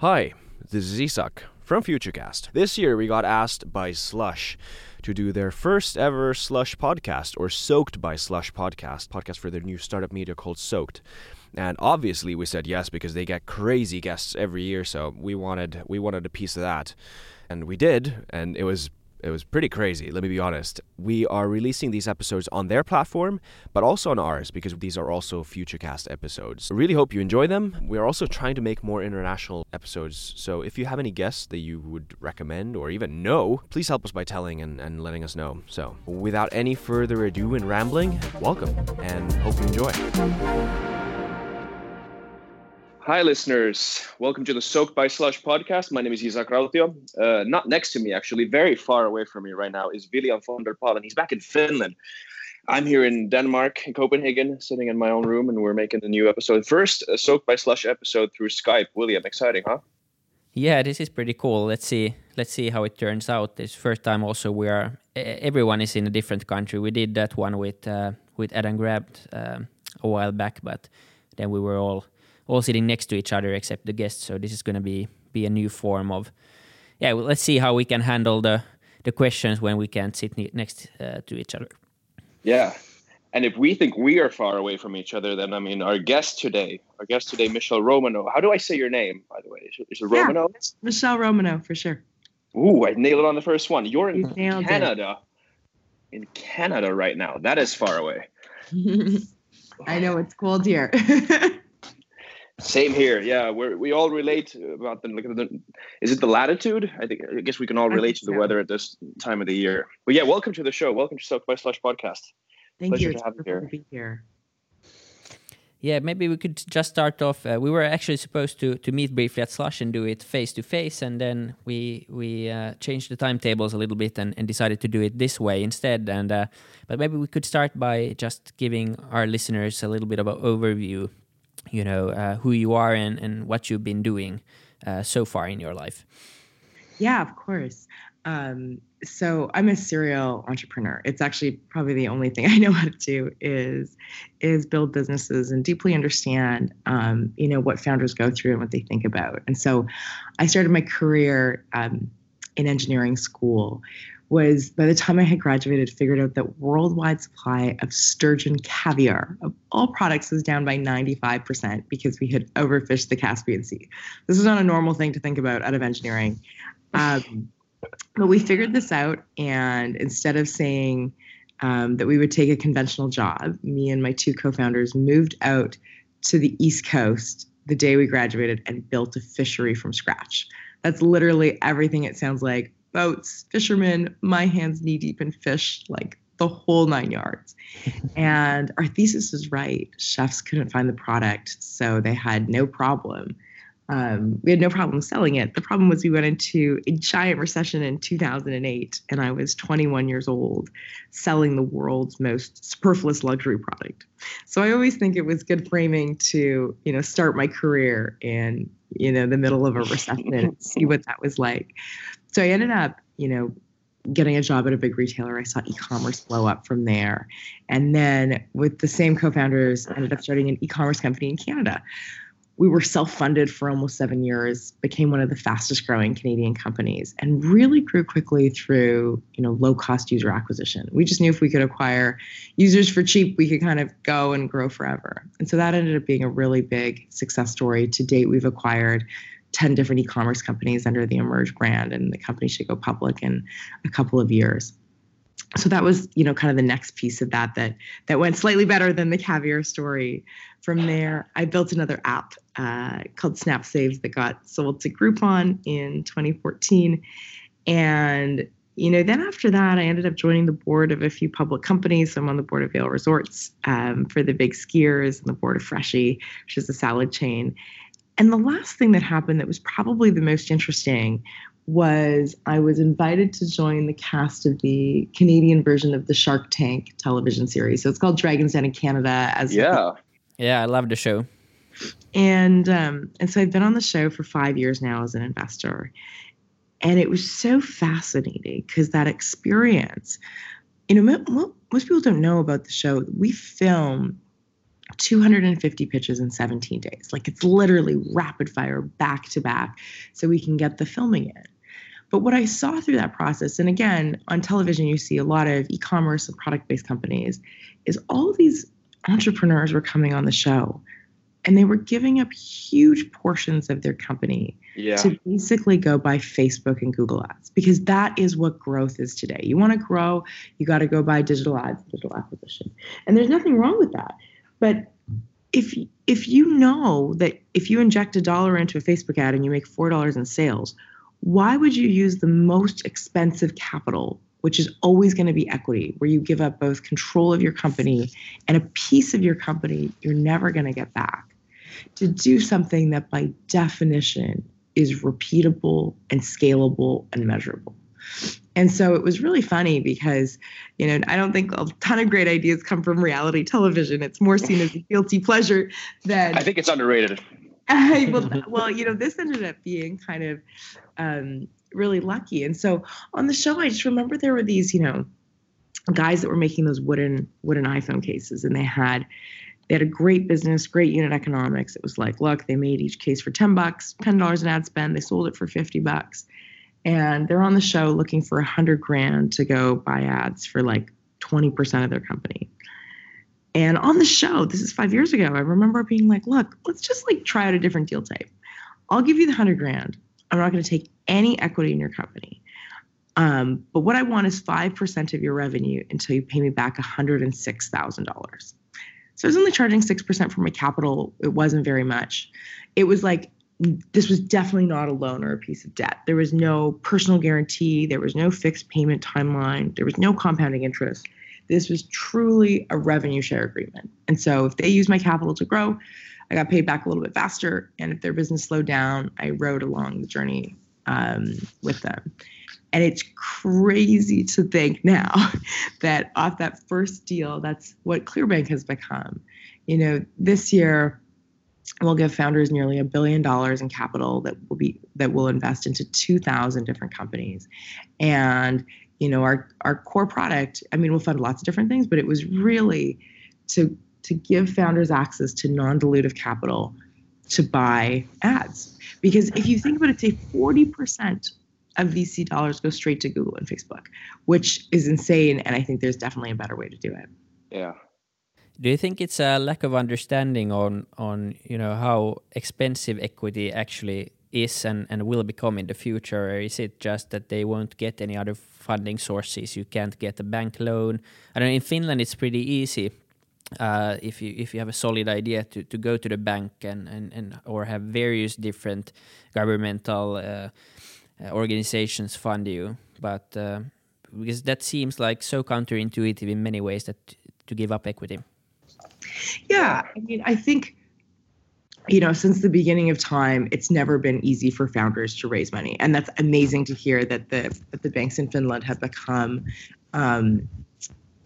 Hi, this is Isak from Futurecast. This year we got asked by Slush to do their first ever Slush podcast, or Soaked by Slush podcast, podcast for their new startup media called Soaked. And obviously we said yes because they get crazy guests every year, so we wanted we wanted a piece of that. And we did, and it was it was pretty crazy, let me be honest. We are releasing these episodes on their platform, but also on ours because these are also Futurecast episodes. I really hope you enjoy them. We are also trying to make more international episodes, so if you have any guests that you would recommend or even know, please help us by telling and, and letting us know. So, without any further ado and rambling, welcome and hope you enjoy. Hi, listeners. Welcome to the Soaked by Slush podcast. My name is Isaac Rautio. Uh, not next to me, actually, very far away from me right now, is William von der Pal, and he's back in Finland. I'm here in Denmark, in Copenhagen, sitting in my own room, and we're making the new episode. First, a Soaked by Slush episode through Skype. William, exciting, huh? Yeah, this is pretty cool. Let's see. Let's see how it turns out. This first time, also, we are everyone is in a different country. We did that one with uh, with and Grabbed uh, a while back, but then we were all all sitting next to each other except the guests. So this is going to be be a new form of yeah. Well, let's see how we can handle the the questions when we can't sit ne- next uh, to each other. Yeah. And if we think we are far away from each other, then I mean, our guest today, our guest today, Michelle Romanow. How do I say your name, by the way? Is it, is it Yeah, Romanow? Michelle Romanow for sure. Ooh, I nailed it on the first one. You're in You nailed it. Canada. In Canada right now. That is far away. I know it's cold here. Same here. Yeah, we we all relate about the, like the. Is it the latitude? I think. I guess we can all relate to the so. weather at this time of the year. But yeah, welcome to the show. Welcome to Soaked by Slush podcast. Thank Pleasure you. to It's have you here. to be here. Yeah, maybe we could just start off. Uh, we were actually supposed to to meet briefly at Slush and do it face to face, and then we we uh, changed the timetables a little bit and, and decided to do it this way instead. And uh, but maybe we could start by just giving our listeners a little bit of an overview. You know uh, who you are and, and what you've been doing uh, so far in your life. Yeah, of course. Um, so I'm a serial entrepreneur. It's actually probably the only thing I know how to do is is build businesses and deeply understand, um, you know, what founders go through and what they think about. And so, I started my career um, in engineering school. Was by the time I had graduated, figured out that worldwide supply of sturgeon caviar of all products was down by 95% because we had overfished the Caspian Sea. This is not a normal thing to think about out of engineering. Um, but we figured this out, and instead of saying um, that we would take a conventional job, me and my two co-founders moved out to the East Coast the day we graduated and built a fishery from scratch. That's literally everything it sounds like: boats, fishermen, my hands knee deep in fish, like the whole nine yards. and our thesis was right. Chefs couldn't find the product, so they had no problem um, we had no problem selling it. The problem was we went into a giant recession in 2008, and I was 21 years old, selling the world's most superfluous luxury product. So I always think it was good framing to, you know, start my career in, you know, the middle of a recession and see what that was like. So I ended up, you know, getting a job at a big retailer. I saw e-commerce blow up from there, and then with the same co-founders, ended up starting an e-commerce company in Canada. We were self-funded for almost seven years became one of the fastest growing canadian companies and really grew quickly through you know low cost user acquisition. We just knew if we could acquire users for cheap we could kind of go and grow forever. And so that ended up being a really big success story. To date we've acquired 10 different e-commerce companies under the emerge brand and the company should go public in a couple of years. So that was you know kind of the next piece of that that that went slightly better than the caviar story. From there i built another app uh, called SnapSaves that got sold to groupon in 2014 and you know then after that i ended up joining the board of a few public companies. So i'm on the board of Vail resorts um, for the big skiers and the board of Freshii which is a salad chain and the last thing that happened that was probably the most interesting was I was invited to join the cast of the Canadian version of the Shark Tank television series. So it's called Dragons Den in Canada. As Yeah. Yeah, I love the show. and um, and so I've been on the show for five years now as an investor, and it was so fascinating because that experience, you know, mo- mo- most people don't know about the show. We film 250 pitches in 17 days. Like it's literally rapid fire back to back so we can get the filming in. But what I saw through that process, and again, on television, you see a lot of e commerce and product based companies, is all these entrepreneurs were coming on the show and they were giving up huge portions of their company Yeah. to basically go by Facebook and Google ads because that is what growth is today. You want to grow, you got to go buy digital ads, digital acquisition. And there's nothing wrong with that. But if if you know that if you inject a dollar into a Facebook ad and you make $4 in sales, why would you use the most expensive capital, which is always going to be equity, where you give up both control of your company and a piece of your company you're never going to get back, to do something that by definition is repeatable and scalable and measurable? And so it was really funny because, you know, I don't think a ton of great ideas come from reality television. It's more seen as a guilty pleasure than I think it's underrated. well, well, you know, this ended up being kind of um, really lucky. And so on the show, I just remember there were these, you know, guys that were making those wooden wooden iPhone cases, and they had they had a great business, great unit economics. It was like, look, they made each case for ten bucks, ten dollars in ad spend. They sold it for fifty bucks, and they're on the show looking for a hundred grand to go buy ads for like twenty percent of their company. And on the show, this is five years ago, I remember being like, look, let's just like try out a different deal type. I'll give you the hundred grand. I'm not going to take any equity in your company. Um, but what I want is 5% of your revenue until you pay me back $106,000. So I was only charging 6% for my capital. It wasn't very much. It was like, this was definitely not a loan or a piece of debt. There was no personal guarantee. There was no fixed payment timeline. There was no compounding interest. This was truly a revenue share agreement. And so if they used my capital to grow, I got paid back a little bit faster. And if their business slowed down, I rode along the journey um, with them. And it's crazy to think now that off that first deal, that's what Clearbanc has become. You know, this year we'll give founders nearly a billion dollars in capital that will be that will invest into 2,000 different companies, and you know our our core product. I mean, we'll fund lots of different things, but it was really to to give founders access to non-dilutive capital to buy ads. Because if you think about it, say 40% of VC dollars go straight to Google and Facebook, which is insane. And I think there's definitely a better way to do it. Yeah. Do you think it's a lack of understanding on on you know how expensive equity actually is and, and will become in the future, or is it just that they won't get any other funding sources? You can't get a bank loan. I don't know. In Finland, it's pretty easy uh, if you if you have a solid idea to, to go to the bank and, and, and or have various different governmental uh, uh, organizations fund you, but uh, because that seems like so counterintuitive in many ways that to give up equity. Yeah, I mean, I think you know, since the beginning of time, it's never been easy for founders to raise money, and that's amazing to hear that the that the banks in Finland have become, um,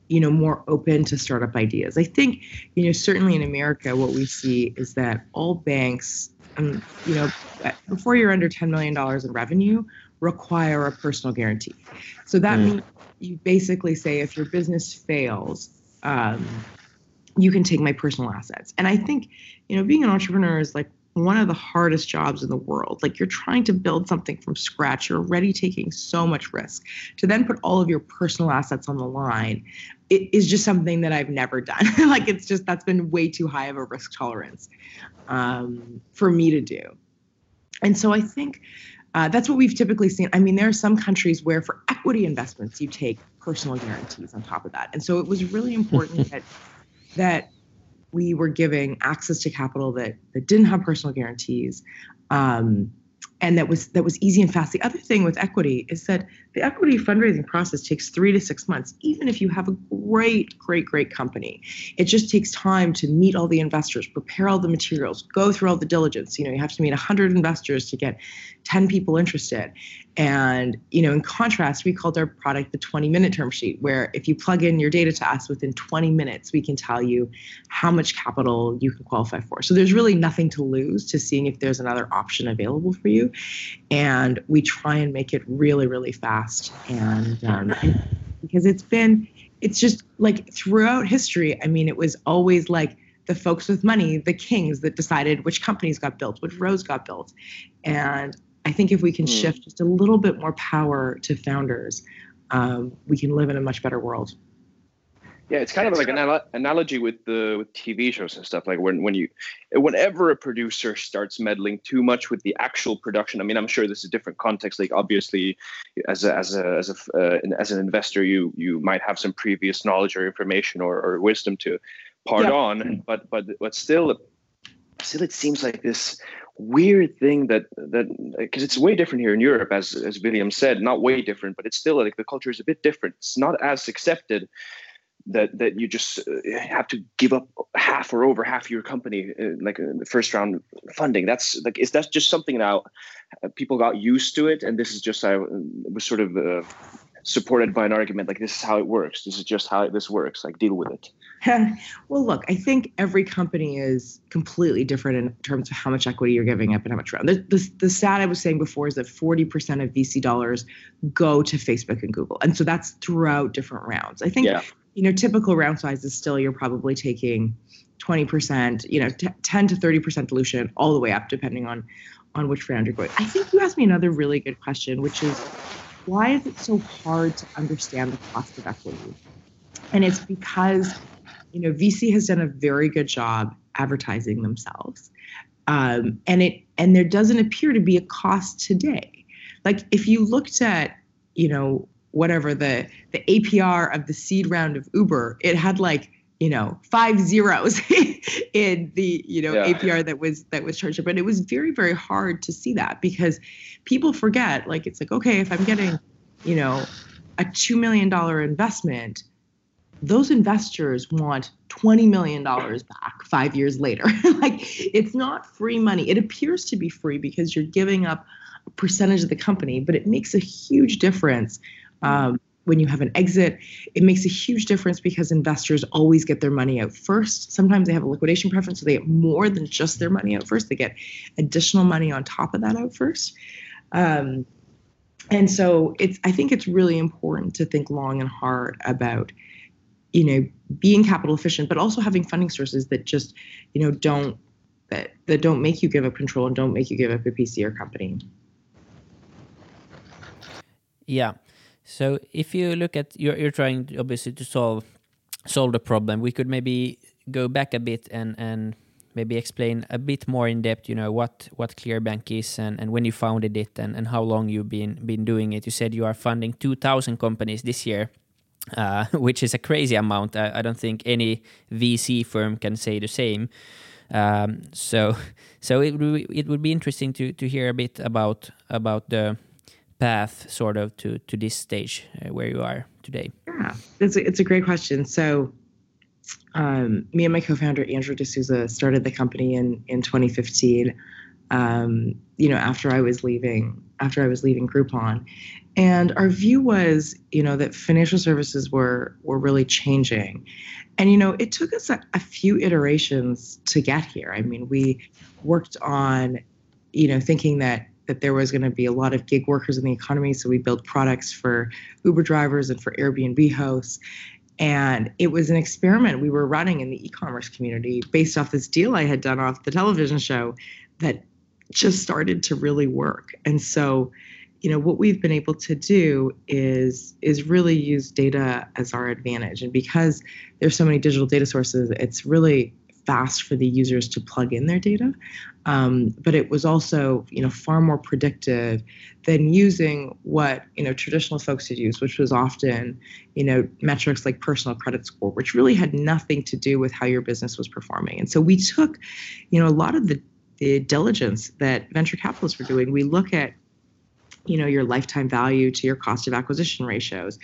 you know, more open to startup ideas. I think, you know, certainly in America, what we see is that all banks, um, you know, before you're under ten million dollars in revenue, require a personal guarantee. So that Mm. means you basically say if your business fails. Um, you can take my personal assets. And I think, you know, being an entrepreneur is like one of the hardest jobs in the world. Like you're trying to build something from scratch. You're already taking so much risk. To then put all of your personal assets on the line, it is just something that I've never done. like it's just that's been way too high of a risk tolerance um, for me to do. And so I think uh, that's what we've typically seen. I mean, there are some countries where for equity investments you take personal guarantees on top of that. And so it was really important that that we were giving access to capital that that didn't have personal guarantees um, and that was that was easy and fast. The other thing with equity is that the equity fundraising process takes three to six months even if you have a great great great company. It just takes time to meet all the investors prepare all the materials go through all the diligence. You know you have to meet 100 investors to get 10 people interested. And you know in contrast we called our product the 20 minute term sheet where if you plug in your data to us within 20 minutes we can tell you how much capital you can qualify for. So there's really nothing to lose to seeing if there's another option available for you. And we try and make it really really fast and um, because it's been it's just like throughout history i mean it was always like the folks with money, the kings that decided which companies got built, which roads got built. And I think if we can mm. shift just a little bit more power to founders, um, we can live in a much better world. Yeah, it's kind of like an analogy with the with TV shows and stuff. Like when when you, whenever a producer starts meddling too much with the actual production. I mean, I'm sure this is a different context. Like obviously, as a as a as a uh, as an investor, you you might have some previous knowledge or information or, or wisdom to part yeah. on. But but but still, still, it seems like this weird thing that that because it's way different here in Europe, as as William said, not way different, but it's still like the culture is a bit different. It's not as accepted that that you just uh, have to give up half or over half your company uh, like uh, the first round funding. That's like is that just something now people got used to it? And this is just I was sort of uh, supported by an argument like this is how it works. This is just how this works. Like deal with it. Well look i think every company is completely different in terms of how much equity you're giving up and how much round. The, the, the stat i was saying before is that 40% of vc dollars go to facebook and google. And so that's throughout different rounds. I think yeah. you know, typical round size is still you're probably taking 20%, you know, t- 10 to 30% dilution all the way up, depending on on which round you're going. I think you asked me another really good question, which is why is it so hard to understand the cost of equity? And it's because, you know, VC has done a very good job advertising themselves. Um, and it and there doesn't appear to be a cost today. Like if you looked at, you know, whatever the the APR of the seed round of Uber, it had like you know five zeros in the you know yeah. APR that was that was charged, but it was very very hard to see that because people forget like it's like okay if I'm getting you know a two million dollar investment those investors want $20 million back five years later. like it's not free money. It appears to be free because you're giving up a percentage of the company, but it makes a huge difference um, when you have an exit, it makes a huge difference because investors always get their money out first. Sometimes they have a liquidation preference, so they get more than just their money out first. They get additional money on top of that out first. Um, and so it's I think it's really important to think long and hard about, you know, being capital efficient, but also having funding sources that just, you know, don't that that don't make you give up control and don't make you give up a PC or company. Yeah. So if you look at you're you're trying obviously to solve solve the problem, we could maybe go back a bit and and maybe explain a bit more in depth. You know what what Clearbanc is and, and when you founded it and, and how long you've been been doing it. You said you are funding two thousand companies this year. Uh, which is a crazy amount. I, I, don't think any VC firm can say the same. Um, so, so it, it would be interesting to, to hear a bit about about the path sort of to to this stage uh, where you are today? Yeah, it's a, it's a great question. So, um, me and my co-founder Andrew D'Souza started the company in in 2015. Um, you know, after I was leaving after I was leaving Groupon, and our view was, you know, that financial services were were really changing, and you know, it took us a, a few iterations to get here. I mean, we worked on, you know, thinking that that there was going to be a lot of gig workers in the economy. So we built products for Uber drivers and for Airbnb hosts. And it was an experiment we were running in the e commerce community based off this deal I had done off the television show that just started to really work. And so, you know, what we've been able to do is is really use data as our advantage. And because there's so many digital data sources, it's really fast for the users to plug in their data. Um, but it was also, you know, far more predictive than using what you know traditional folks had used, which was often, you know, metrics like personal credit score, which really had nothing to do with how your business was performing. And so we took, you know, a lot of the the diligence that venture capitalists were doing. We look at, you know, your lifetime value to your cost of acquisition ratios.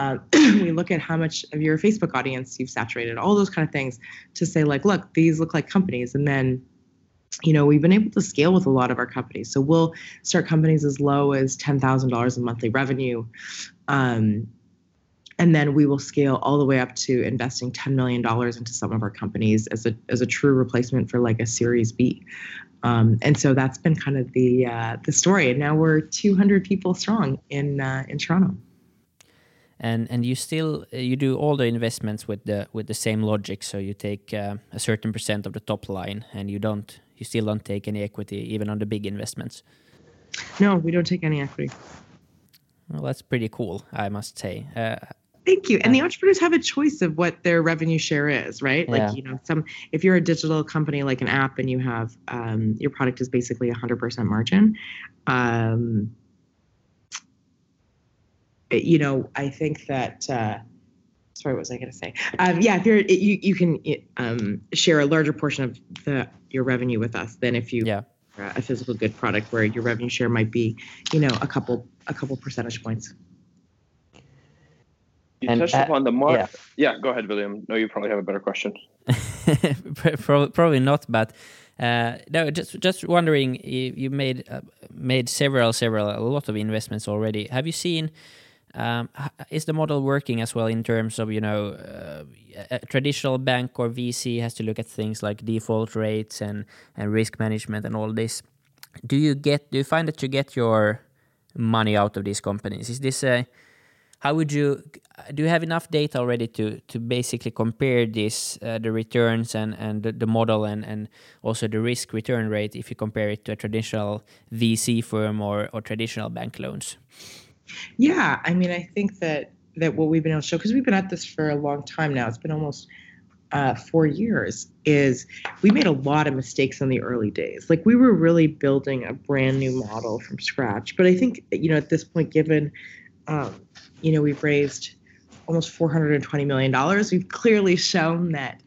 Uh, we look at how much of your Facebook audience you've saturated, all those kind of things to say, like, look, these look like companies. And then, you know, we've been able to scale with a lot of our companies. So we'll start companies as low as $10,000 in monthly revenue. Um, and then we will scale all the way up to investing $10 million into some of our companies as a, as a true replacement for like a Series B. Um, and so that's been kind of the uh, the story. And now we're 200 people strong in uh, in Toronto. And and you still you do all the investments with the with the same logic. So you take uh, a certain percent of the top line, and you don't you still don't take any equity even on the big investments. No, we don't take any equity. Well, that's pretty cool, I must say. Uh, Thank you. And the entrepreneurs have a choice of what their revenue share is, right? Yeah. Like, you know, some if you're a digital company like an app and you have um, your product is basically 100% margin, um, you know, I think that. Uh, sorry, what was I going to say? Um, yeah, if you're you you can um, share a larger portion of the your revenue with us than if you yeah. uh, a physical good product where your revenue share might be, you know, a couple a couple percentage points. You And, touched uh, upon the mark. yeah. Yeah. go ahead, William. No, you probably have a better question. Probably not, but uh, no. Just just wondering, you, you made uh, made several several a lot of investments already. Have you seen? Um, is the model working as well in terms of you know uh, a traditional bank or VC has to look at things like default rates and and risk management and all this. Do you get? Do you find that you get your money out of these companies? Is this a how would you do you have enough data already to to basically compare this uh, the returns and and the, the model and and also the risk return rate if you compare it to a traditional VC firm or or traditional bank loans Yeah, I mean, I think that that what we've been able to show because we've been at this for a long time now. It's been almost uh, four years. Is we made a lot of mistakes in the early days. Like we were really building a brand new model from scratch. But I think you know at this point, given um, you know we've raised almost 420 million dollars, we've clearly shown that.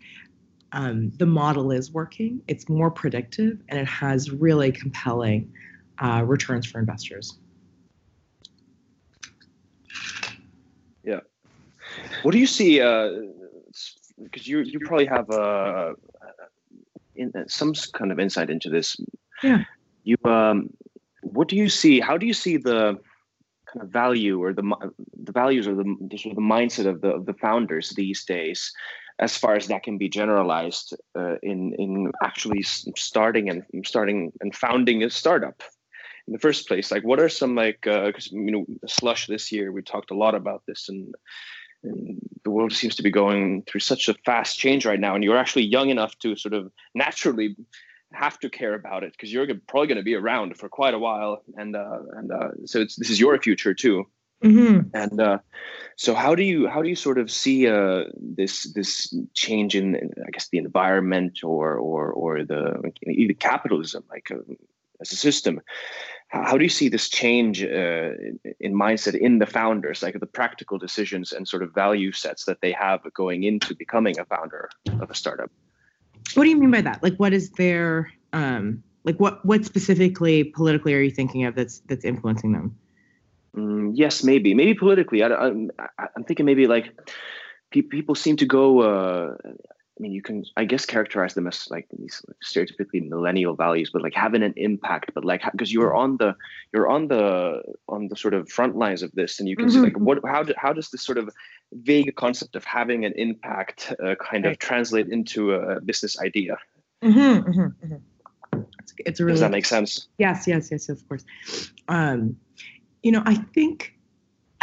Um, the model is working. It's more predictive, and it has really compelling uh, returns for investors. What do you see? Because you you probably have uh, in, some kind of insight into this. Yeah. You um, what do you see? How do you see the kind of value or the the values or the, the sort of the mindset of the of the founders these days, as far as that can be generalized uh, in in actually starting and starting and founding a startup in the first place like what are some like because you know slush this year we talked a lot about this and and the world seems to be going through such a fast change right now and you're actually young enough to sort of naturally have to care about it because you're probably going to be around for quite a while and uh, and uh, so it's, this is your future too Mm-hmm. and uh, so how do you how do you sort of see uh, this this change in I guess the environment or or or the like, capitalism like uh, as a system how, do you see this change uh, in, in mindset in the founders like the practical decisions and sort of value sets that they have going into becoming a founder of a startup What do you mean by that? Like, what is their um, like what what specifically politically are you thinking of that's that's influencing them? Mm, yes, maybe, maybe politically. I, I'm, I'm thinking maybe like pe- people seem to go. Uh, I mean, you can, I guess, characterize them as like these stereotypically millennial values, but like having an impact. But like, because you're on the, you're on the, on the sort of front lines of this, and you can see like what, how, do, how does this sort of vague concept of having an impact uh, kind of translate into a business idea? Mm-hmm, mm-hmm, It's, it's really Does that make sense? Yes, yes, yes, of course. Um, you know, I think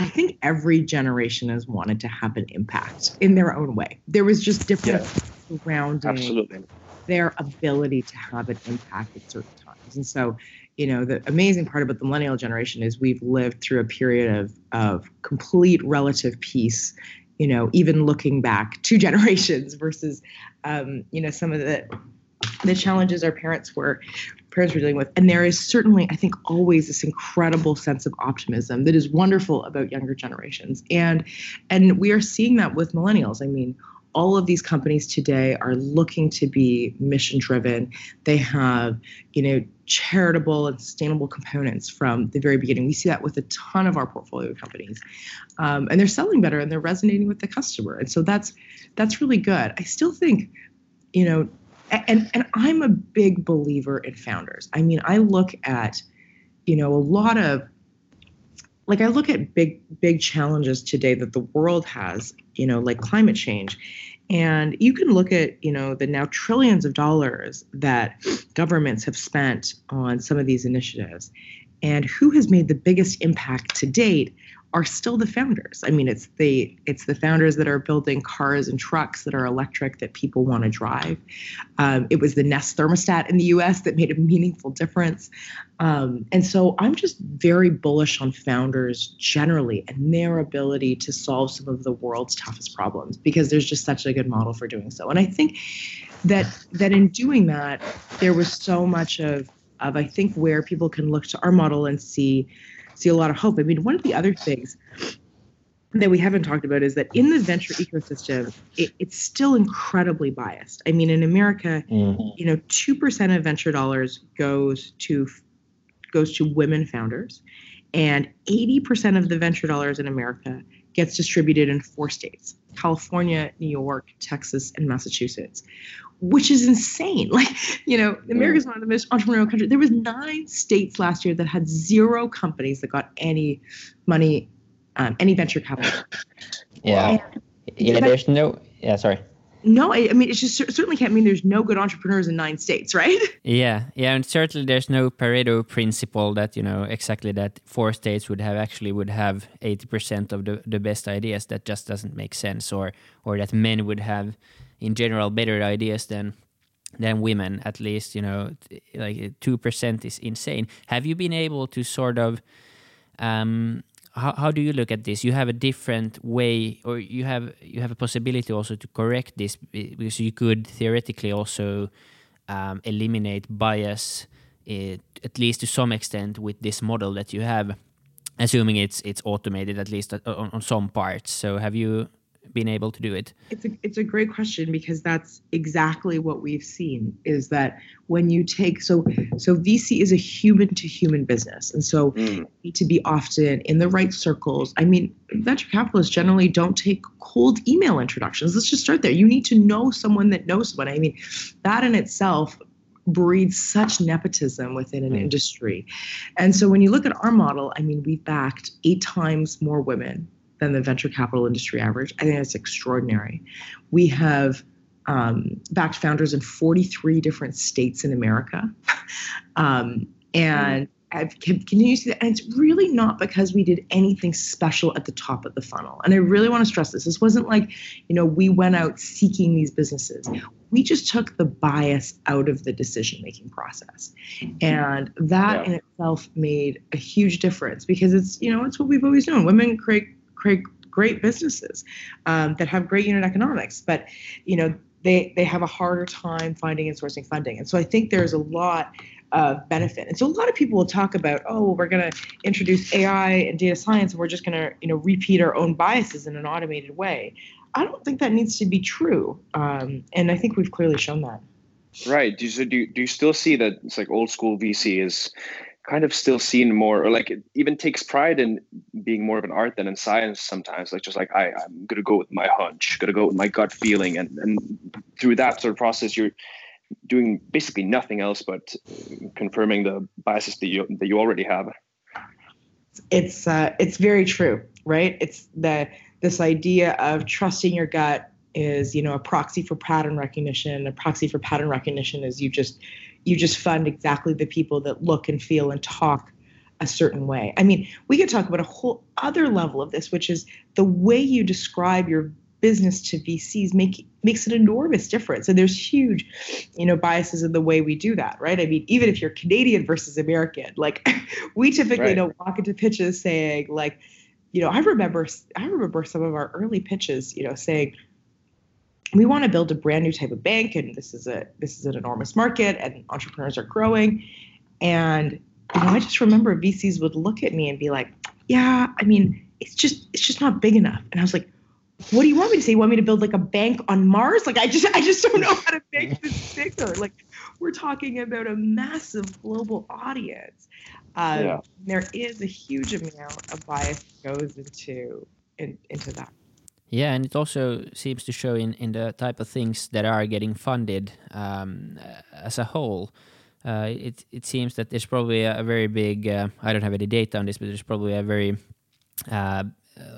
I think every generation has wanted to have an impact in their own way. There was just different surrounding Absolutely. their ability to have an impact at certain times. And so, you know, the amazing part about the millennial generation is we've lived through a period of of complete relative peace. You know, even looking back two generations versus, um, you know, some of the the challenges our parents were parents were dealing with. And there is certainly, I think, always this incredible sense of optimism that is wonderful about younger generations. And and we are seeing that with millennials. I mean, all of these companies today are looking to be mission driven. They have, you know, charitable and sustainable components from the very beginning. We see that with a ton of our portfolio companies, um, and they're selling better and they're resonating with the customer. And so that's that's really good. I still think, you know, and and I'm a big believer in founders. I mean, I look at, you know, a lot of like I look at big big challenges today that the world has, you know, like climate change. And you can look at, you know, the now trillions of dollars that governments have spent on some of these initiatives. And who has made the biggest impact to date are still the founders. I mean, it's the it's the founders that are building cars and trucks that are electric that people want to drive. Um, it was the Nest thermostat in the U.S. that made a meaningful difference. Um, and so I'm just very bullish on founders generally and their ability to solve some of the world's toughest problems because there's just such a good model for doing so. And I think that that in doing that, there was so much of of I think where people can look to our model and see see a lot of hope. I mean, one of the other things that we haven't talked about is that in the venture ecosystem, it, it's still incredibly biased. I mean, in America, mm-hmm. you know, two percent of venture dollars goes to goes to women founders, and eighty percent of the venture dollars in America gets distributed in four states: California, New York, Texas, and Massachusetts which is insane. Like, you know, America is one of the most entrepreneurial countries. There was nine states last year that had zero companies that got any money, um, any venture capital. Yeah. And, yeah, there's no, yeah, sorry. No, I, I mean, it just certainly can't mean there's no good entrepreneurs in nine states, right? Yeah, yeah, and certainly there's no Pareto principle that you know exactly that four states would have actually would have eighty percent of the the best ideas. That just doesn't make sense, or or that men would have in general better ideas than than women at least you know like 2% is insane. Have you been able to sort of um, how, how do you look at this? You have a different way or you have you have a possibility also to correct this because you could theoretically also um, eliminate bias it, eh, at least to some extent with this model that you have. Assuming it's it's automated at least on, on some parts. So have you been able to do it? It's a it's a great question because that's exactly what we've seen is that when you take so so VC is a human to human business and so mm. need to be often in the right circles. I mean, venture capitalists generally don't take cold email introductions. Let's just start there. You need to know someone that knows someone. I mean, that in itself breeds such nepotism within an mm. industry. And so when you look at our model, I mean, we've backed eight times more women than the venture capital industry average. I think that's extraordinary. We have um, backed founders in 43 different states in America. um, and I've continued to see that. And it's really not because we did anything special at the top of the funnel. And I really want to stress this. This wasn't like, you know, we went out seeking these businesses. We just took the bias out of the decision making process. And that yeah. in itself made a huge difference because it's, you know, it's what we've always known. Women create create great businesses um, that have great unit economics, but you know they they have a harder time finding and sourcing funding. And so I think there's a lot of benefit. And so a lot of people will talk about, oh, we're going to introduce AI and data science, and we're just going to you know repeat our own biases in an automated way. I don't think that needs to be true, um, and I think we've clearly shown that. Right. Do you, do, do you still see that it's like old school VC is kind of still seen more or like it even takes pride in being more of an art than in science sometimes. Like just like I, i'm gonna go with my hunch gonna go with my gut feeling and and through that sort of process you're doing basically nothing else but confirming the biases that you that you already have. It's uh, it's very true right? It's that this idea of trusting your gut is you know a proxy for pattern recognition. A proxy for pattern recognition is you just you just fund exactly the people that look and feel and talk a certain way. I mean, we could talk about a whole other level of this, which is the way you describe your business to VCs make makes an enormous difference. And there's huge, you know, biases in the way we do that, right? I mean, even if you're Canadian versus American, like we typically right. don't walk into pitches saying like, you know, I remember I remember some of our early pitches, you know, saying, we want to build a brand new type of bank and this is a this is an enormous market and entrepreneurs are growing. And you know i just remember vcs would look at me and be like yeah i mean it's just it's just not big enough. And i was like what do you want me to say? You want me to build like a bank on mars? Like i just i just don't know how to make this bigger like we're talking about a massive global audience. Um, yeah. there is a huge amount of bias that goes into in, into that yeah, and it also seems to show in, in the type of things that are getting funded um, as a whole. Uh, it it seems that there's probably a, very big. Uh, I don't have any data on this, but there's probably a very uh,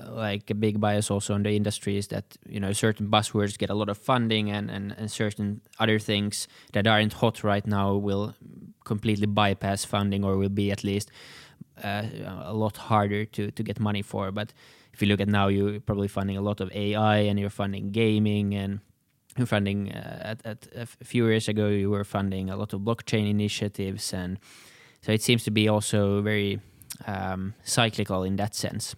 like a big bias also on the industries that you know certain buzzwords get a lot of funding and, and, and certain other things that aren't hot right now will completely bypass funding or will be at least uh, a lot harder to to get money for. But if you look at now, you're probably funding a lot of AI and you're funding gaming and you're funding uh, at, at a few years ago you were funding a lot of blockchain initiatives and so it seems to be also very um, cyclical in that sense.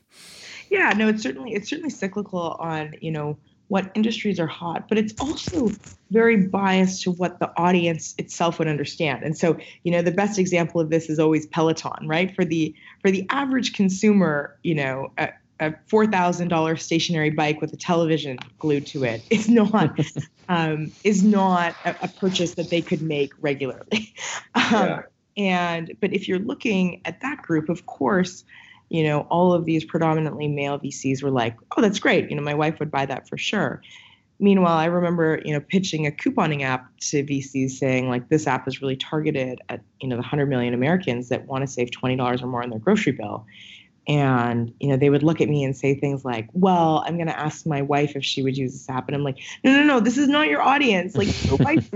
Yeah, no, it's certainly it's certainly cyclical on you know what industries are hot, but it's also very biased to what the audience itself would understand. And so, you know, the best example of this is always Peloton, right? For the for the average consumer, you know, a, a four thousand dollars stationary bike with a television glued to it is not um, is not a, a, purchase that they could make regularly. Um, yeah. And but if you're looking at that group, of course, you know, all of these predominantly male VCs were like, oh, that's great. You know, my wife would buy that for sure. Meanwhile, I remember, you know, pitching a couponing app to VCs saying like this app is really targeted at, you know, the 100 million Americans that want to save $20 or more on their grocery bill and you know they would look at me and say things like well i'm going to ask my wife if she would use this app and i'm like no no no this is not your audience like your wife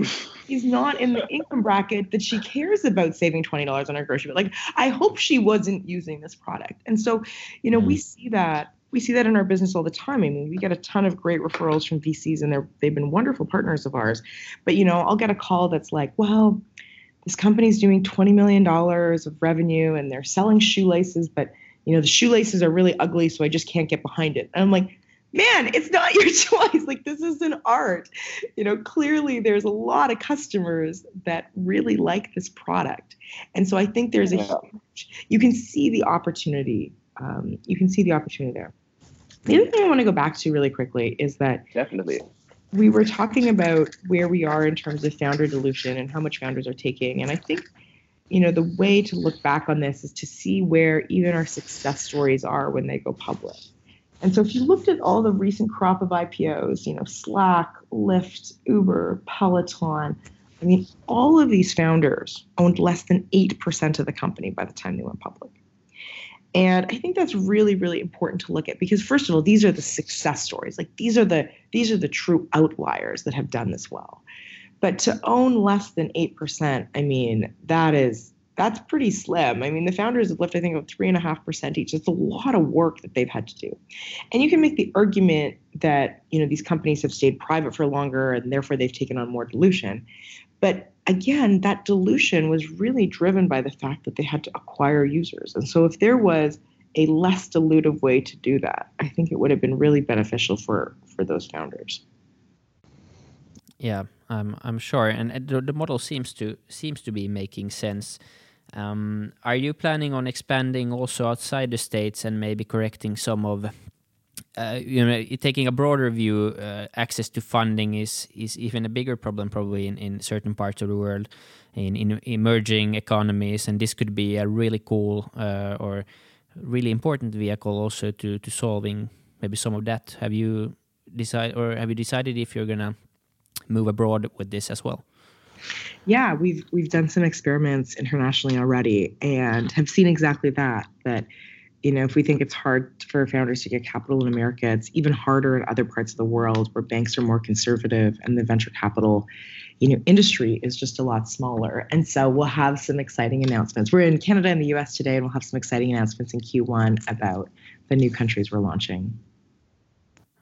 is not in the income bracket that she cares about saving $20 on her grocery bill like i hope she wasn't using this product and so you know we mm. see that we see that in our business all the time. I mean, we get a ton of great referrals from VCs, and they're they've been wonderful partners of ours. But you know, I'll get a call that's like, "Well, this company's doing twenty million dollars of revenue, and they're selling shoelaces, but you know, the shoelaces are really ugly, so I just can't get behind it. And I'm like, man, it's not your choice. Like, this is an art. You know, clearly there's a lot of customers that really like this product. And so I think there's a huge, you can see the opportunity. Um, you can see the opportunity there. The other thing I want to go back to really quickly is that definitely we were talking about where we are in terms of founder dilution and how much founders are taking. And I think you know, the way to look back on this is to see where even our success stories are when they go public. And so if you looked at all the recent crop of IPOs, you know, Slack, Lyft, Uber, Peloton, I mean, all of these founders owned less than 8% of the company by the time they went public. And I think that's really, really important to look at because first of all, these are the success stories. Like these are the these are the true outliers that have done this well. But to own less than 8%, I mean, that is that's pretty slim. I mean, the founders have left, I think, of three and a half percent each. It's a lot of work that they've had to do. And you can make the argument that, you know, these companies have stayed private for longer and therefore they've taken on more dilution. But again, that dilution was really driven by the fact that they had to acquire users. And so if there was a less dilutive way to do that, I think it would have been really beneficial for for those founders. Yeah, I'm I'm sure, and the, the model seems to seems to be making sense. Um, are you planning on expanding also outside the states and maybe correcting some of, uh, you know, taking a broader view? Uh, access to funding is is even a bigger problem probably in, in certain parts of the world, in, in emerging economies, and this could be a really cool uh, or really important vehicle also to to solving maybe some of that. Have you decided or have you decided if you're gonna move abroad with this as well? Yeah, we've we've done some experiments internationally already and have seen exactly that. That you know, if we think it's hard for founders to get capital in America, it's even harder in other parts of the world where banks are more conservative and the venture capital, you know, industry is just a lot smaller. And so we'll have some exciting announcements. We're in Canada and the US today, and we'll have some exciting announcements in Q1 about the new countries we're launching.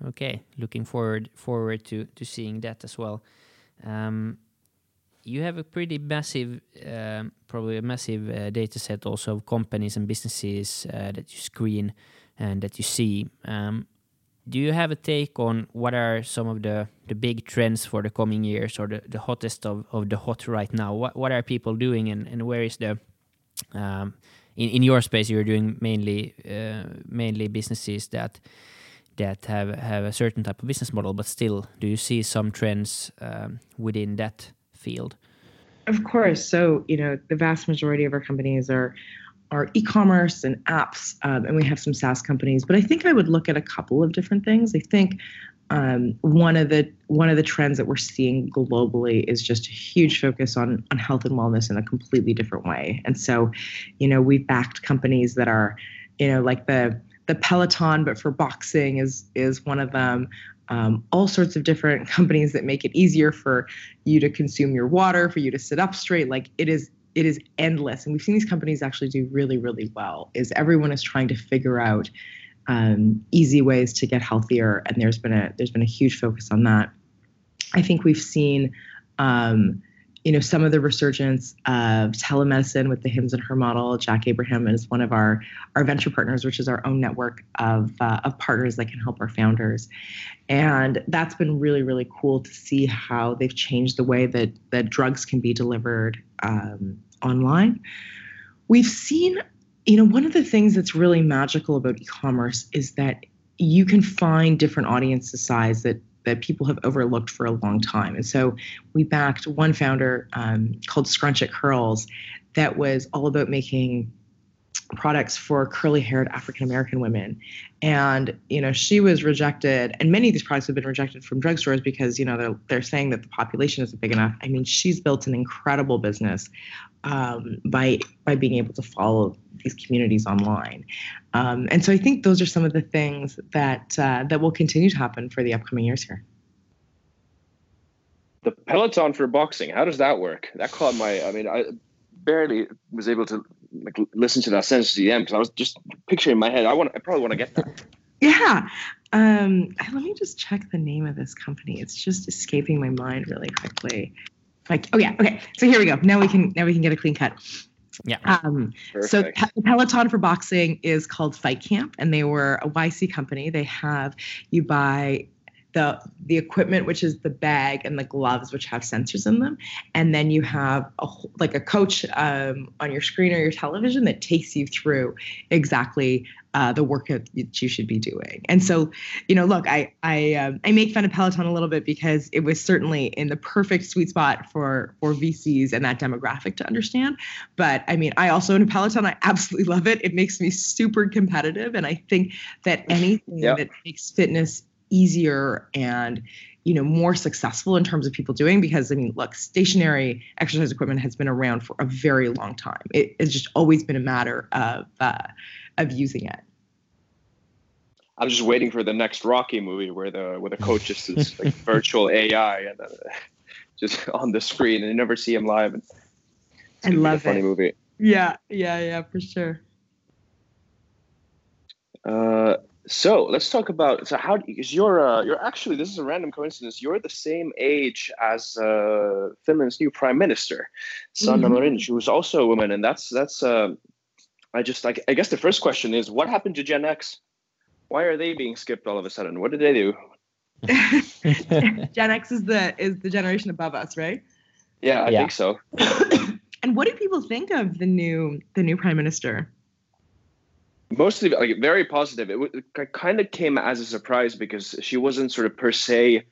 Okay, looking forward forward to to seeing that as well. Um, you have a pretty massive, um, probably a massive uh, data set also of companies and businesses uh, that you screen and that you see. Um, do you have a take on what are some of the, the big trends for the coming years or the, the hottest of, of the hot right now? What what are people doing and, and where is the um, in, in your space you're doing mainly uh, mainly businesses that that have have a certain type of business model, but still, do you see some trends um, within that field? Of course. So you know, the vast majority of our companies are are e-commerce and apps, um, and we have some SaaS companies. But I think I would look at a couple of different things. I think um, one of the one of the trends that we're seeing globally is just a huge focus on on health and wellness in a completely different way. And so, you know, we've backed companies that are, you know, like the the Peloton, but for boxing is is one of them. Um, all sorts of different companies that make it easier for you to consume your water, for you to sit up straight. Like it is, it is endless, and we've seen these companies actually do really really well. Is everyone is trying to figure out um, easy ways to get healthier, and there's been a there's been a huge focus on that. I think we've seen. Um, you know some of the resurgence of telemedicine with the Hims and Her model. Jack Abraham is one of our our venture partners, which is our own network of uh, of partners that can help our founders, and that's been really really cool to see how they've changed the way that that drugs can be delivered um, online. We've seen, you know, one of the things that's really magical about e-commerce is that you can find different audience size that that people have overlooked for a long time. And so we backed one founder um, called Scrunch It Curls that was all about making products for curly haired African American women. And, you know, she was rejected, and many of these products have been rejected from drugstores because, you know, they're, they're saying that the population isn't big enough. I mean, she's built an incredible business um, by by being able to follow these communities online. Um, and so I think those are some of the things that uh, that will continue to happen for the upcoming years here. The Peloton for boxing, how does that work? That caught my. I mean, I barely was able to like listen to that sentence to the end because I was just picturing in my head. I want. I probably want to get that. Yeah. Um, let me just check the name of this company. It's just escaping my mind really quickly. Like, oh yeah, okay. So here we go. Now we can now we can get a clean cut. Yeah. Um, so Peloton for boxing is called Fight Camp, and they were a YC company. They have you buy the the equipment, which is the bag and the gloves, which have sensors in them, and then you have a like a coach um, on your screen or your television that takes you through exactly uh, the work that you should be doing. And so, you know, look, I I um, I make fun of Peloton a little bit because it was certainly in the perfect sweet spot for for VCs and that demographic to understand. But I mean, I also in a Peloton. I absolutely love it. It makes me super competitive, and I think that anything yep. that makes fitness easier and you know more successful in terms of people doing because i mean look stationary exercise equipment has been around for a very long time. It, it's just always been a matter of uh, of using it. I'm just waiting for the next rocky movie where the where the coach just is like virtual ai and uh, just on the screen and you never see him live. And i love funny it. movie. Yeah yeah yeah for sure. Uh so let's talk about so how because you're uh, you're actually this is a random coincidence you're the same age as uh, Finland's new prime minister Sanna mm-hmm. Marin she was also a woman and that's that's uh, I just like I guess the first question is what happened to Gen X? Why are they being skipped all of a sudden? What did they do? Gen X is the is the generation above us right? Yeah I yeah. think so. And what do people think of the new the new prime minister mostly like very positive. It, it kind of came as a surprise because she wasn't sort of per se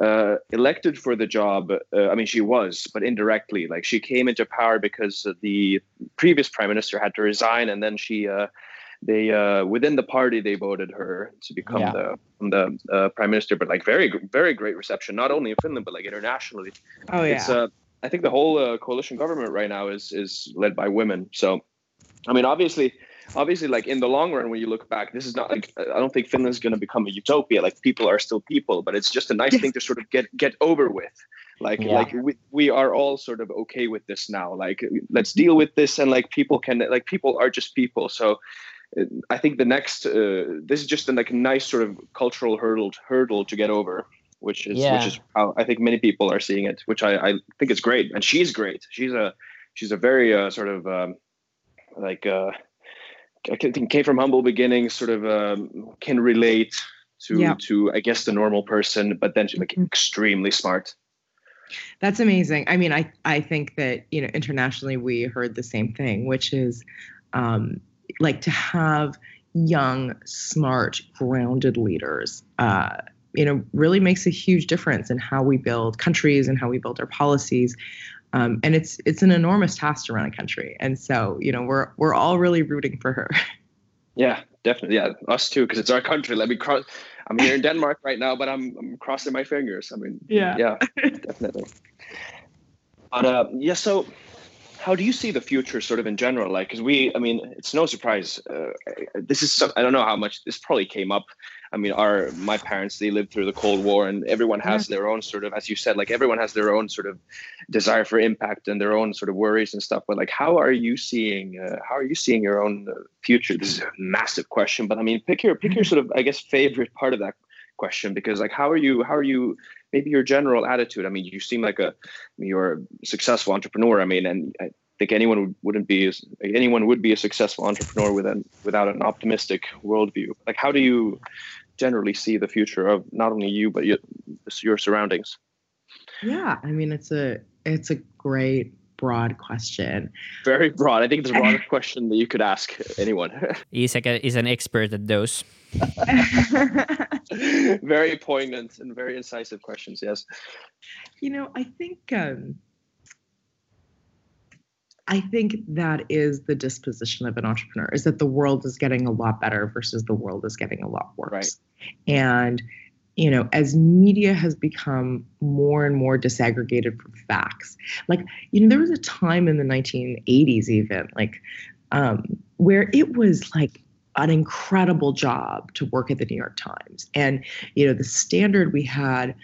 uh, elected for the job. Uh, I mean, she was, but indirectly. Like she came into power because the previous prime minister had to resign, and then she. Uh, they uh, within the party they voted her to become yeah. the the uh, prime minister, but like very very great reception, not only in Finland but like internationally. Oh yeah. It's, uh, I think the whole uh, coalition government right now is is led by women. So, I mean, obviously, obviously like in the long run when you look back this is not like i don't think finland's going to become a utopia like people are still people but it's just a nice yes. thing to sort of get get over with like yeah. like we, we are all sort of okay with this now like let's deal with this and like people can like people are just people so i think the next uh, this is just a like nice sort of cultural hurdle hurdle to get over which is yeah. which is how i think many people are seeing it which i i think is great and she's great she's a she's a very uh, sort of um, like uh I think came from humble beginnings, sort of um, can relate to yeah. to I guess the normal person, but then she's like mm-hmm. extremely smart. That's amazing. I mean, I I think that you know internationally we heard the same thing, which is um, like to have young, smart, grounded leaders. Uh, you know, really makes a huge difference in how we build countries and how we build our policies. Um, and it's it's an enormous task to run a country. And so, you know, we're we're all really rooting for her. Yeah, definitely. Yeah, us too, because it's our country. Let me cross. I'm here in Denmark right now, but I'm I'm crossing my fingers. I mean, yeah, yeah, definitely. But uh, yeah, so how do you see the future sort of in general like because we i mean it's no surprise uh, this is i don't know how much this probably came up i mean our my parents they lived through the cold war and everyone has yeah. their own sort of as you said like everyone has their own sort of desire for impact and their own sort of worries and stuff but like how are you seeing uh, how are you seeing your own uh, future this is a massive question but i mean pick your pick your sort of i guess favorite part of that question because like how are you how are you maybe your general attitude. I mean, you seem like a you're a successful entrepreneur. I mean, and I think anyone wouldn't be anyone would be a successful entrepreneur with an, without an optimistic worldview. Like, how do you generally see the future of not only you but your, your surroundings? Yeah, I mean, it's a it's a great broad question. Very broad. I think it's a broad question that you could ask anyone. Isak is an expert at those. very poignant and very incisive questions. Yes. You know, I think um, I think that is the disposition of an entrepreneur is that the world is getting a lot better versus the world is getting a lot worse. Right. And you know, as media has become more and more disaggregated from facts, like, you know, there was a time in the 1980s, even like, um, where it was like an incredible job to work at the New York Times. And, you know, the standard we had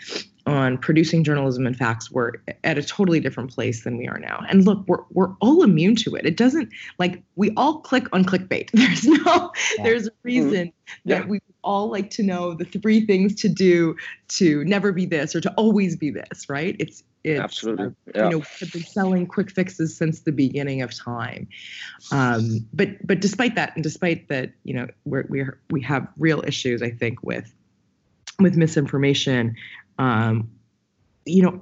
on producing journalism and facts were at a totally different place than we are now. And look, we're we're all immune to it. It doesn't like we all click on clickbait. There's no yeah. there's a reason mm-hmm. that yeah. we all like to know the three things to do to never be this or to always be this, right? It's it's absolutely uh, yeah. you know have been selling quick fixes since the beginning of time. Um, but but despite that, and despite that, you know, we're we we have real issues, I think, with with misinformation um, you know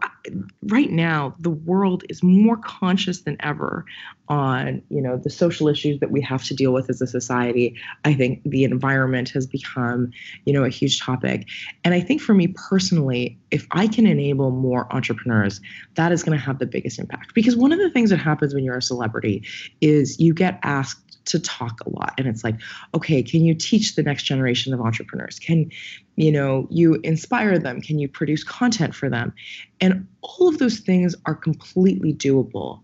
right now the world is more conscious than ever on you know the social issues that we have to deal with as a society. I think the environment has become you know a huge topic. And i think for me personally if i can enable more entrepreneurs that is going to have the biggest impact. Because one of the things that happens when you're a celebrity is you get asked to talk a lot. And it's like okay can you teach the next generation of entrepreneurs? Can you know you inspire them? Can you produce content for them? And all of those things are completely doable.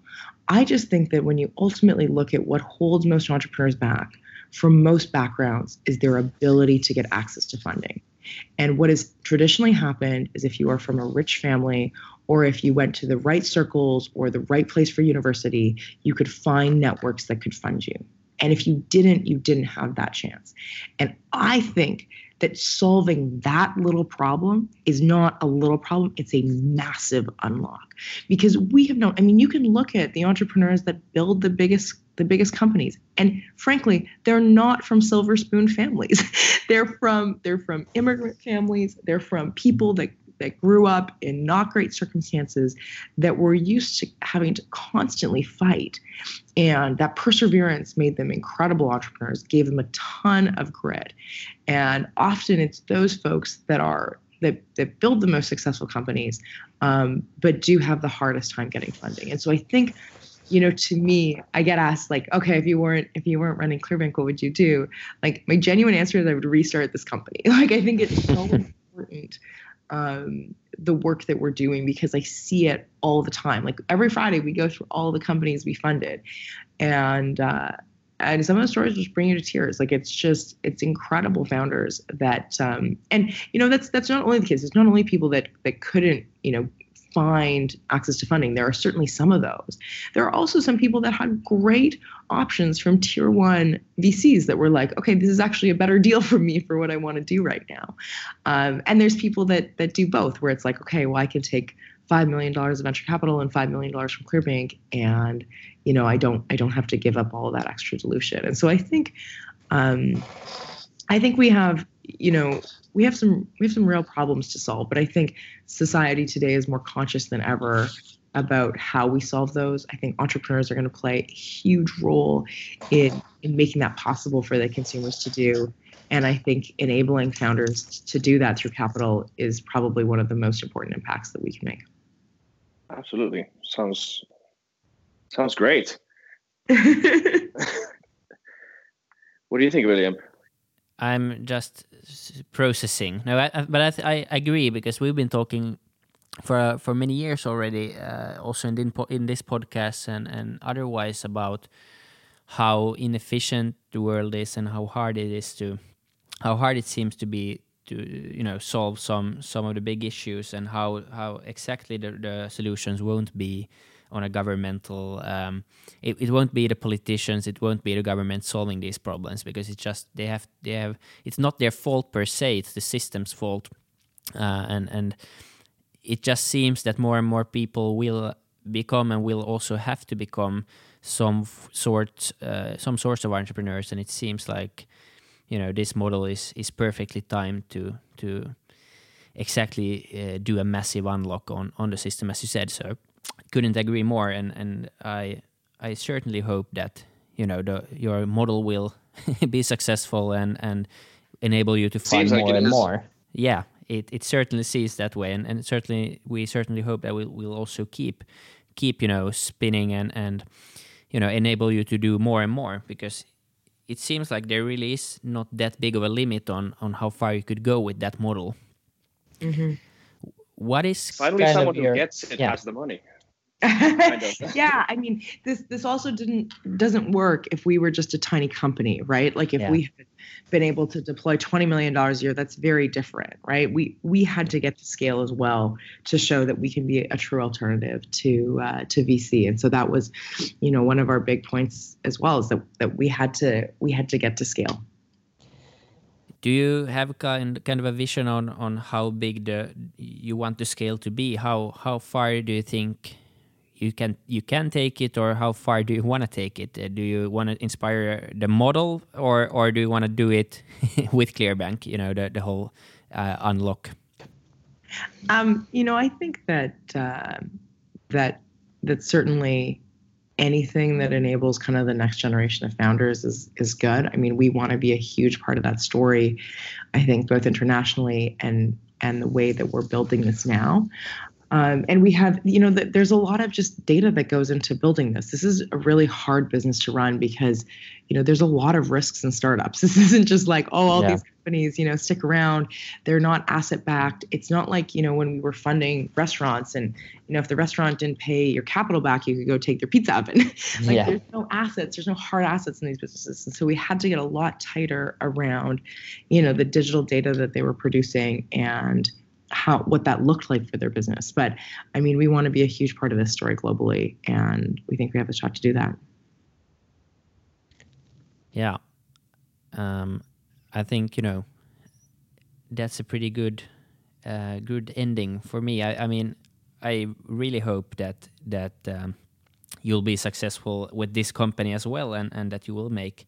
I just think that when you ultimately look at what holds most entrepreneurs back from most backgrounds is their ability to get access to funding. And what has traditionally happened is if you are from a rich family or if you went to the right circles or the right place for university, you could find networks that could fund you. And if you didn't, you didn't have that chance. And I think that solving that little problem is not a little problem, it's a massive unlock. Because we have known, I mean, you can look at the entrepreneurs that build the biggest the biggest companies and frankly they're not from silver spoon families they're from they're from immigrant families they're from people that that grew up in not great circumstances that were used to having to constantly fight. And that perseverance made them incredible entrepreneurs, gave them a ton of grit. And often it's those folks that are that, that build the most successful companies, um, but do have the hardest time getting funding. And so I think you know to me i get asked like okay if you weren't if you weren't running clearbanc what would you do like my genuine answer is i would restart this company like i think it's so important um, the work that we're doing because I see it all the time. Like every Friday, we go through all the companies we funded, and uh, and some of the stories just bring you to tears. Like it's just it's incredible founders that um, and you know that's that's not only the case. It's not only people that that couldn't you know find access to funding. There are certainly some of those. There are also some people that had great options from tier one VCs that were like, okay, this is actually a better deal for me for what I want to do right now. Um, and there's people that that do both, where it's like, okay, well, I can take five million dollars of venture capital and five million dollars from Clearbanc, and you know, I don't I don't have to give up all that extra dilution. And so I think. Um, I think we have, you know, we have some we have some real problems to solve but i think society today is more conscious than ever about how we solve those. I think entrepreneurs are going to play a huge role in in making that possible for the consumers to do. And i think enabling founders to do that through capital is probably one of the most important impacts that we can make. Absolutely. Sounds sounds great. What do you think william? I'm just processing. No, I, but I, I agree because we've been talking for for many years already, uh, also in in this podcast and and otherwise about how inefficient the world is and how hard it is to how hard it seems to be to you know solve some some of the big issues and how how exactly the, the solutions won't be on a governmental um, it, it won't be the politicians it won't be the government solving these problems because it's just they have they have it's not their fault per se it's the system's fault. Uh, and and it just seems that more and more people will become and will also have to become some sort uh, some sorts of entrepreneurs. And it seems like you know this model is is perfectly timed to to exactly uh, do a massive unlock on on the system as you said so couldn't agree more and and i i certainly hope that you know the your model will be successful and and enable you to find Seems more like and is. more yeah it, it certainly sees that way and, and certainly we certainly hope that we'll, we'll also keep keep you know spinning and and you know enable you to do more and more because it seems like there really is not that big of a limit on on how far you could go with that model. Mhm. What is Finally, kind of someone who your- gets it yeah. has the money. Kind of. yeah, I mean, this this also didn't doesn't work if we were just a tiny company, right? Like if Yeah. we had been able to deploy twenty million dollars a year, that's very different, right? We we had to get to scale as well to show that we can be a true alternative to uh, to VC, and so that was, you know, one of our big points as well is that that we had to we had to get to scale. do you have kind kind of a vision on on how big the you want the scale to be? How how far do you think you can you can take it, or how far do you want to take it? Uh, do you want to inspire the model, or or do you want to do it with Clearbanc? You know the the whole uh, unlock. Um, you know, I think that uh, that that certainly anything that enables kind of the next generation of founders is is good. I mean, we want to be a huge part of that story. I think both internationally and and the way that we're building this now. Um, and we have, you know, th- there's a lot of just data that goes into building this. This is a really hard business to run because, you know, there's a lot of risks in startups. This isn't just like, oh, all Yeah. these companies, you know, stick around. They're not asset backed. It's not like, you know, when we were funding restaurants and, you know, if the restaurant didn't pay your capital back, you could go take their pizza oven. like Yeah. there's no assets, there's no hard assets in these businesses. And so we had to get a lot tighter around, you know, the digital data that they were producing and how what that looked like for their business. But I mean, we want to be a huge part of this story globally, and we think we have a shot to do that. Yeah. Um, I think you know that's a pretty good, uh, good ending for me. I, I mean, I really hope that that um, you'll be successful with this company as well, and, and that you will make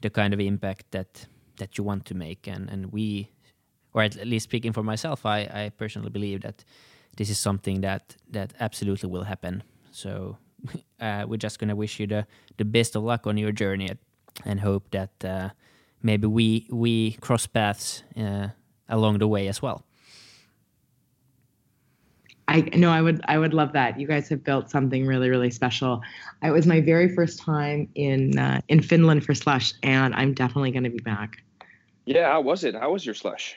the kind of impact that that you want to make. And and we, or at least speaking for myself, I I personally believe that this is something that that absolutely will happen. So uh, we're just gonna wish you the the best of luck on your journey and hope that uh, maybe we we cross paths uh, along the way as well. I know I would I would love that. You guys have built something really really special. It was my very first time in uh, in Finland for Slush, and I'm definitely going to be back. Yeah, how was it? How was your slush?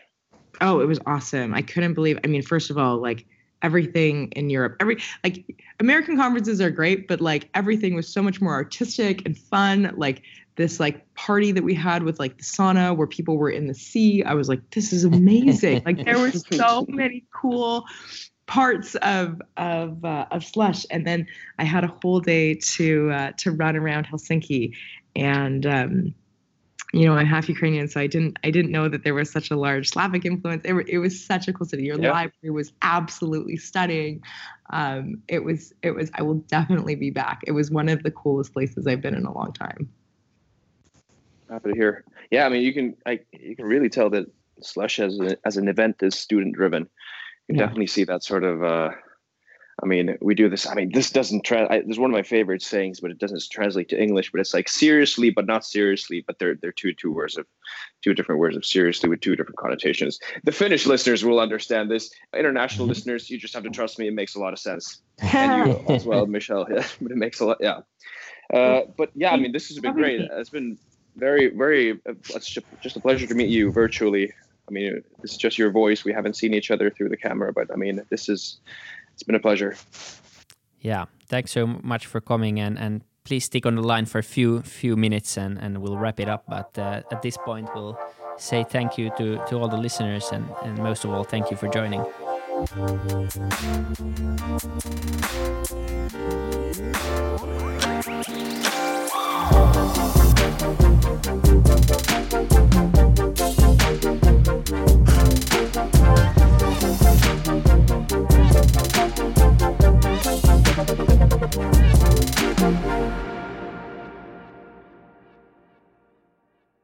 Oh, it was awesome. I couldn't believe. I mean, first of all, like everything in Europe, every like American conferences are great, but like everything was so much more artistic and fun. Like this like party that we had with like the sauna where people were in the sea. I was like, this is amazing. like there were so many cool parts of of uh, of slush and then i had a whole day to uh, to run around helsinki and um you know i'm half ukrainian so i didn't i didn't know that there was such a large slavic influence it, it was such a cool city your Yeah. library was absolutely stunning um it was it was i will definitely be back it was one of the coolest places i've been in a long time Happy to hear. Yeah, I mean, you can I you can really tell that Slush as a, as an event is student driven. You can Yeah. definitely see that sort of. Uh, I mean, we do this. I mean, this doesn't. Tra- I, this is one of my favorite sayings, but it doesn't translate to English. But it's like seriously, but not seriously. But they're they're two two words of two different words of seriously with two different connotations. The Finnish listeners will understand this. International listeners, you just have to trust me. It makes a lot of sense and you as well, Michelle. Yeah, but it makes a lot. Yeah, uh, but yeah, I mean, this has been great. It's been very, very. uh, It's ju- just a pleasure to meet you virtually. I mean, this is just your voice. We haven't seen each other through the camera, but I mean, this is it's been a pleasure. Yeah, thanks so much for coming and and please stick on the line for a few few minutes and and we'll wrap it up. But uh, at this point, we'll say thank you to to all the listeners and and most of all, thank you for joining.